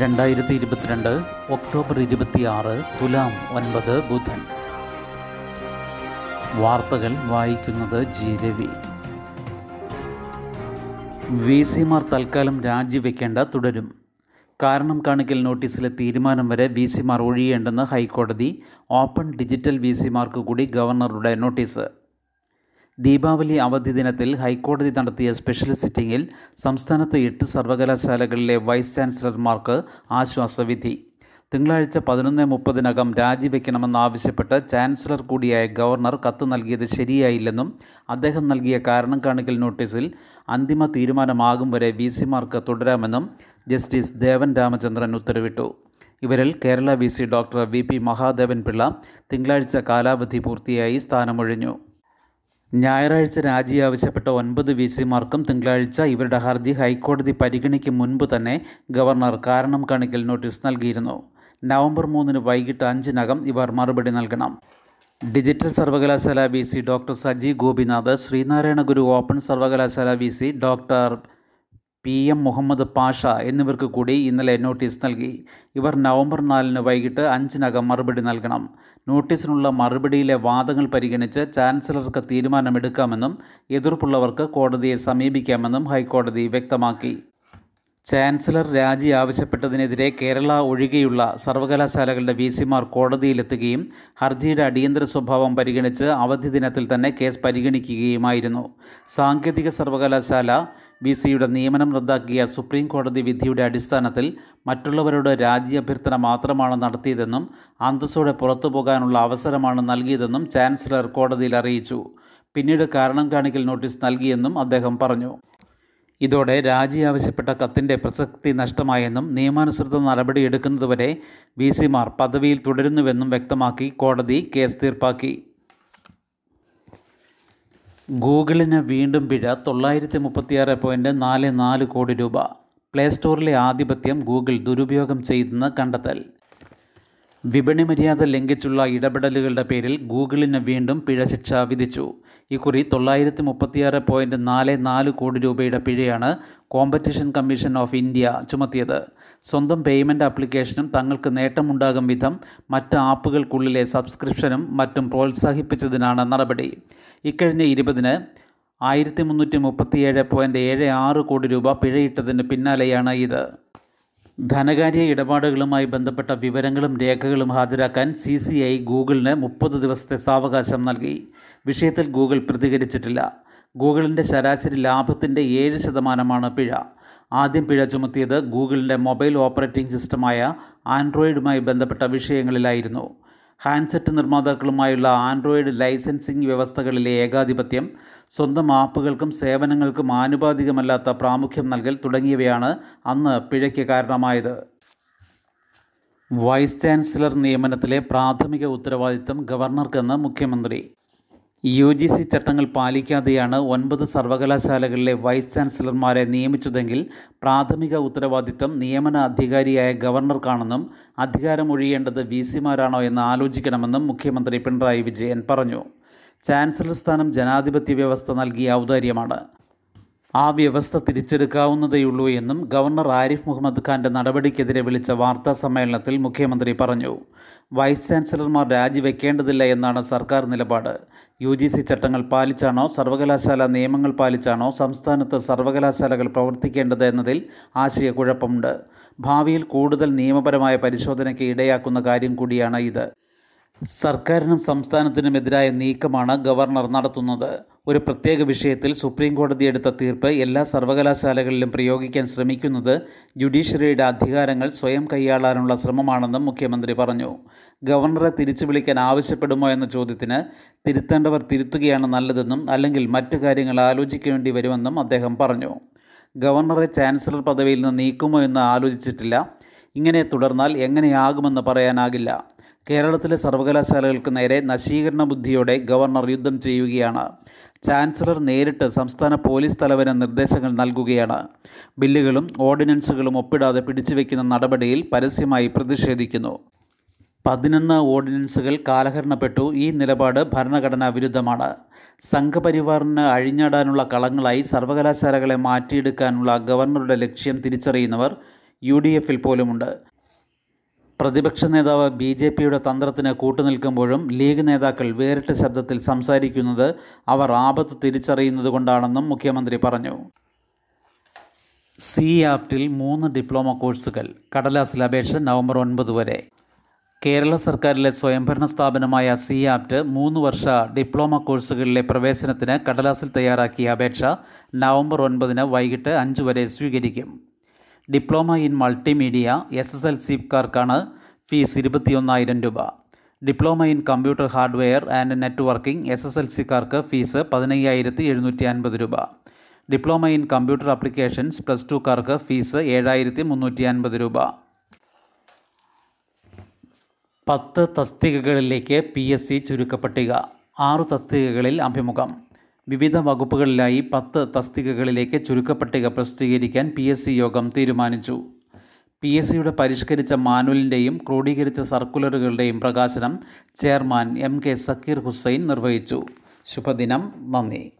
രണ്ടായിരത്തി ഇരുപത്തിരണ്ട് ഒക്ടോബർ ഇരുപത്തിയാറ് തുലാം ഒൻപത് ബുധൻ. വാർത്തകൾ വായിക്കുന്നത് ജി രവി. വി സിമാർ തൽക്കാലം രാജിവെക്കേണ്ട തുടരും. കാരണം കാണിക്കൽ നോട്ടീസിലെ തീരുമാനം വരെ വി സിമാർ ഒഴിയേണ്ടെന്ന് ഹൈക്കോടതി ഓപ്പൺ ഡിജിറ്റൽ വി സിമാർക്ക് കൂടി ഗവർണറുടെ നോട്ടീസ്. ദീപാവലി അവധി ദിനത്തിൽ ഹൈക്കോടതി നടത്തിയ സ്പെഷ്യൽ സിറ്റിംഗിൽ സംസ്ഥാനത്ത് എട്ട് സർവകലാശാലകളിലെ വൈസ് ചാൻസലർമാർക്ക് ആശ്വാസവിധി. തിങ്കളാഴ്ച പതിനൊന്ന് മുപ്പതിനകം രാജിവെക്കണമെന്നാവശ്യപ്പെട്ട് ചാൻസലർ കൂടിയായ ഗവർണർ കത്ത് നൽകിയത് ശരിയായില്ലെന്നും അദ്ദേഹം നൽകിയ കാരണം കാണിക്കൽ നോട്ടീസിൽ അന്തിമ തീരുമാനമാകും വരെ വി സിമാർക്ക് തുടരാമെന്നും ജസ്റ്റിസ് ദേവൻ രാമചന്ദ്രൻ ഉത്തരവിട്ടു. ഇവരിൽ Kerala V C doctor V P Mahadevan Pillai തിങ്കളാഴ്ച കാലാവധി പൂർത്തിയായി സ്ഥാനമൊഴിഞ്ഞു. ഞായറാഴ്ച രാജി ആവശ്യപ്പെട്ട ഒൻപത് വി സിമാർക്കും തിങ്കളാഴ്ച ഇവരുടെ ഹർജി ഹൈക്കോടതി പരിഗണിക്കും മുൻപ് തന്നെ ഗവർണർ കാരണം കാണിക്കൽ നോട്ടീസ് നൽകിയിരുന്നു. നവംബർ മൂന്നിന് വൈകിട്ട് അഞ്ചിനകം ഇവർ മറുപടി നൽകണം. ഡിജിറ്റൽ സർവകലാശാല V C doctor Saji Gopinath Sreenarayana Guru open സർവകലാശാല V C doctor P M Muhammad Pasha എന്നിവർക്ക് കൂടി ഇന്നലെ നോട്ടീസ് നൽകി. ഇവർ നവംബർ നാലിന് വൈകിട്ട് അഞ്ചിനകം മറുപടി നൽകണം. നോട്ടീസിനുള്ള മറുപടിയിലെ വാദങ്ങൾ പരിഗണിച്ച് ചാൻസലർക്ക് തീരുമാനമെടുക്കാമെന്നും എതിർപ്പുള്ളവർക്ക് കോടതിയെ സമീപിക്കാമെന്നും ഹൈക്കോടതി വ്യക്തമാക്കി. ചാൻസലർ രാജി ആവശ്യപ്പെട്ടതിനെതിരെ കേരള ഒഴികെയുള്ള സർവകലാശാലകളുടെ വി സിമാർ കോടതിയിലെത്തുകയും ഹർജിയുടെ അടിയന്തര സ്വഭാവം പരിഗണിച്ച് അവധി ദിനത്തിൽ തന്നെ കേസ് പരിഗണിക്കുകയുമായിരുന്നു. സാങ്കേതിക സർവകലാശാല വി സിയുടെ നിയമനം റദ്ദാക്കിയ സുപ്രീം കോടതി വിധിയുടെ അടിസ്ഥാനത്തിൽ മറ്റുള്ളവരോട് രാജി അഭ്യർത്ഥന മാത്രമാണ് നടത്തിയതെന്നും അന്തസ്സോടെ പുറത്തു പോകാനുള്ള അവസരമാണ് നൽകിയതെന്നും ചാൻസലർ കോടതിയിൽ അറിയിച്ചു. പിന്നീട് കാരണം കാണിക്കൽ നോട്ടീസ് നൽകിയെന്നും അദ്ദേഹം പറഞ്ഞു. ഇതോടെ രാജി ആവശ്യപ്പെട്ട കത്തിന്റെ പ്രസക്തി നഷ്ടമായെന്നും നിയമാനുസൃത നടപടിയെടുക്കുന്നതുവരെ വി സിമാർ പദവിയിൽ തുടരുന്നുവെന്നും വ്യക്തമാക്കി കോടതി കേസ് തീർപ്പാക്കി. ഗൂഗിളിന് വീണ്ടും പിഴ തൊള്ളായിരത്തി മുപ്പത്തിയാറ് പോയിന്റ് നാല് നാല് കോടി രൂപ. പ്ലേ സ്റ്റോറിലെ ആധിപത്യം ഗൂഗിൾ ദുരുപയോഗം ചെയ്തെന്ന് കണ്ടെത്തൽ. വിപണി മര്യാദ ലംഘിച്ചുള്ള ഇടപെടലുകളുടെ പേരിൽ ഗൂഗിളിന് വീണ്ടും പിഴശിക്ഷ വിധിച്ചു. ഇക്കുറി തൊള്ളായിരത്തി മുപ്പത്തിയാറ് പോയിന്റ് നാല് നാല് കോടി രൂപയുടെ പിഴയാണ് കോമ്പറ്റീഷൻ കമ്മീഷൻ ഓഫ് ഇന്ത്യ ചുമത്തിയത്. സ്വന്തം പേയ്മെന്റ് ആപ്ലിക്കേഷനും തങ്ങൾക്ക് നേട്ടമുണ്ടാകും വിധം മറ്റ് ആപ്പുകൾക്കുള്ളിലെ സബ്സ്ക്രിപ്ഷനും മറ്റും പ്രോത്സാഹിപ്പിച്ചതിനാണ് നടപടി. ഇക്കഴിഞ്ഞ ഇരുപതിന് ആയിരത്തി മുന്നൂറ്റി മുപ്പത്തിയേഴ് പോയിന്റ് ഏഴ് ആറ് കോടി രൂപ പിഴയിട്ടതിന് പിന്നാലെയാണ് ഇത്. ധനകാര്യ ഇടപാടുകളുമായി ബന്ധപ്പെട്ട വിവരങ്ങളും രേഖകളും ഹാജരാക്കാൻ സി സി ഐ ഗൂഗിളിന് മുപ്പത് ദിവസത്തെ സാവകാശം നൽകി. വിഷയത്തിൽ ഗൂഗിൾ പ്രതികരിച്ചിട്ടില്ല. ഗൂഗിളിന്റെ ശരാശരി ലാഭത്തിന്റെ ഏഴ് ശതമാനമാണ് പിഴ. ആദ്യം പിഴ ചുമത്തിയത് ഗൂഗിളിന്റെ മൊബൈൽ ഓപ്പറേറ്റിംഗ് സിസ്റ്റമായ ആൻഡ്രോയിഡുമായി ബന്ധപ്പെട്ട വിഷയങ്ങളിലായിരുന്നു. ഹാൻഡ്സെറ്റ് നിർമ്മാതാക്കളുമായുള്ള ആൻഡ്രോയിഡ് ലൈസൻസിംഗ് വ്യവസ്ഥകളിലെ ഏകാധിപത്യം സ്വന്തം ആപ്പുകൾക്കും സേവനങ്ങൾക്കും ആനുപാതികമല്ലാത്ത പ്രാമുഖ്യം നൽകൽ തുടങ്ങിയവയാണ് അന്ന് പിഴയ്ക്ക് കാരണമായത്. വൈസ് ചാൻസലർ നിയമനത്തിലെ പ്രാഥമിക ഉത്തരവാദിത്തം ഗവർണർക്കെന്ന് മുഖ്യമന്ത്രി യു ജി സി ചട്ടങ്ങൾ പാലിക്കാതെയാണ് ഒൻപത് സർവകലാശാലകളിലെ വൈസ് ചാൻസലർമാരെ നിയമിച്ചതെങ്കിൽ പ്രാഥമിക ഉത്തരവാദിത്തം നിയമന അധികാരിയായ ഗവർണർക്കാണെന്നും അധികാരമൊഴിയേണ്ടത് വി സിമാരാണോ എന്ന് ആലോചിക്കണമെന്നും മുഖ്യമന്ത്രി പിണറായി വിജയൻ പറഞ്ഞു. ചാൻസലർ സ്ഥാനം ജനാധിപത്യ വ്യവസ്ഥ നൽകിയ ഔദാര്യമാണ്. ആ വ്യവസ്ഥ തിരിച്ചെടുക്കാവുന്നതേയുള്ളൂ എന്നും ഗവർണർ ആരിഫ് മുഹമ്മദ് ഖാന്റെ നടപടിക്കെതിരെ വിളിച്ച വാർത്താ സമ്മേളനത്തിൽ മുഖ്യമന്ത്രി പറഞ്ഞു. വൈസ് ചാൻസലർമാർ രാജിവെക്കേണ്ടതില്ല എന്നാണ് സർക്കാർ നിലപാട്. യു ജി സി ചട്ടങ്ങൾ പാലിച്ചാണോ സർവകലാശാല നിയമങ്ങൾ പാലിച്ചാണോ സംസ്ഥാനത്ത് സർവകലാശാലകൾ പ്രവർത്തിക്കേണ്ടത് എന്നതിൽ ആശയക്കുഴപ്പമുണ്ട്. ഭാവിയിൽ കൂടുതൽ നിയമപരമായ പരിശോധനയ്ക്ക് ഇടയാക്കുന്ന കാര്യം കൂടിയാണ് ഇത്. സർക്കാരിനും സംസ്ഥാനത്തിനുമെതിരായ നീക്കമാണ് ഗവർണർ നടത്തുന്നത്. ഒരു പ്രത്യേക വിഷയത്തിൽ സുപ്രീം കോടതി എടുത്ത തീർപ്പ് എല്ലാ സർവകലാശാലകളിലും പ്രയോഗിക്കാൻ ശ്രമിക്കുന്നത് ജുഡീഷ്യറിയുടെ അധികാരങ്ങൾ സ്വയം കൈയാളാനുള്ള ശ്രമമാണെന്നും മുഖ്യമന്ത്രി പറഞ്ഞു. ഗവർണറെ തിരിച്ചു വിളിക്കാൻ ആവശ്യപ്പെടുമോ എന്ന ചോദ്യത്തിന് തിരുത്തേണ്ടവർ തിരുത്തുകയാണ് നല്ലതെന്നും അല്ലെങ്കിൽ മറ്റു കാര്യങ്ങൾ ആലോചിക്കേണ്ടി വരുമെന്നും അദ്ദേഹം പറഞ്ഞു. ഗവർണറെ ചാൻസലർ പദവിയിൽ നിന്ന് നീക്കുമോ എന്ന് ആലോചിച്ചിട്ടില്ല. ഇങ്ങനെ തുടർന്നാൽ എങ്ങനെയാകുമെന്ന് പറയാനാകില്ല. കേരളത്തിലെ സർവകലാശാലകൾക്ക് നേരെ നശീകരണ ബുദ്ധിയോടെ ഗവർണർ യുദ്ധം ചെയ്യുകയാണ്. ചാൻസലർ നേരിട്ട് സംസ്ഥാന പോലീസ് തലവന് നിർദ്ദേശങ്ങൾ നൽകുകയാണ്. ബില്ലുകളും ഓർഡിനൻസുകളും ഒപ്പിടാതെ പിടിച്ചുവെക്കുന്ന നടപടിയിൽ പരസ്യമായി പ്രതിഷേധിക്കുന്നു. പതിനൊന്ന് ഓർഡിനൻസുകൾ കാലഹരണപ്പെട്ടു. ഈ നിലപാട് ഭരണഘടനാ വിരുദ്ധമാണ്. സംഘപരിവാറിന് അഴിഞ്ഞാടാനുള്ള കളങ്ങളായി സർവകലാശാലകളെ മാറ്റിയെടുക്കാനുള്ള ഗവർണറുടെ ലക്ഷ്യം തിരിച്ചറിയുന്നവർ യു ഡി എഫിൽ പോലുമുണ്ട്. പ്രതിപക്ഷ നേതാവ് ബി ജെ പിയുടെ തന്ത്രത്തിന് കൂട്ടുനിൽക്കുമ്പോഴും ലീഗ് നേതാക്കൾ വേറിട്ട ശബ്ദത്തിൽ സംസാരിക്കുന്നത് അവർ ആപത്ത് തിരിച്ചറിയുന്നത് കൊണ്ടാണെന്നും മുഖ്യമന്ത്രി പറഞ്ഞു. സി ആപ്റ്റിൽ മൂന്ന് ഡിപ്ലോമ കോഴ്സുകൾ കടലാസിൽ അപേക്ഷ നവംബർ ഒൻപത് വരെ. കേരള സർക്കാരിലെ സ്വയംഭരണ സ്ഥാപനമായ സി ആപ്റ്റ് മൂന്ന് വർഷ ഡിപ്ലോമ കോഴ്സുകളിലെ പ്രവേശനത്തിന് കടലാസിൽ തയ്യാറാക്കിയ അപേക്ഷ നവംബർ ഒൻപതിന് വൈകിട്ട് അഞ്ച് വരെ സ്വീകരിക്കും. Diploma in multimedia S S L സിക്കാർക്കാണ് fees ഇരുപത്തിയൊന്നായിരം രൂപ. Diploma in computer hardware and networking S S L സിക്കാർക്ക് fees പതിനയ്യായിരത്തി എഴുന്നൂറ്റി അൻപത് രൂപ. Diploma in computer applications plus ടുക്കാർക്ക് fees ഏഴായിരത്തി മുന്നൂറ്റി അൻപത് രൂപ. പത്ത് തസ്തികകളിലേക്ക് പി എസ് സി ചുരുക്കപ്പട്ടിക. ആറു തസ്തികകളിൽ അഭിമുഖം. വിവിധ വകുപ്പുകളിലായി പത്ത് തസ്തികകളിലേക്ക് ചുരുക്കപ്പട്ടിക പ്രസിദ്ധീകരിക്കാൻ പി എസ് സി യോഗം തീരുമാനിച്ചു. പി എസ് സിയുടെ പരിഷ്കരിച്ച മാനുവലിന്റെയും ക്രോഡീകരിച്ച സർക്കുലറുകളുടെയും പ്രകാശനം chairman M K Zakir Hussain നിർവഹിച്ചു. ശുഭദിനം. നന്ദി.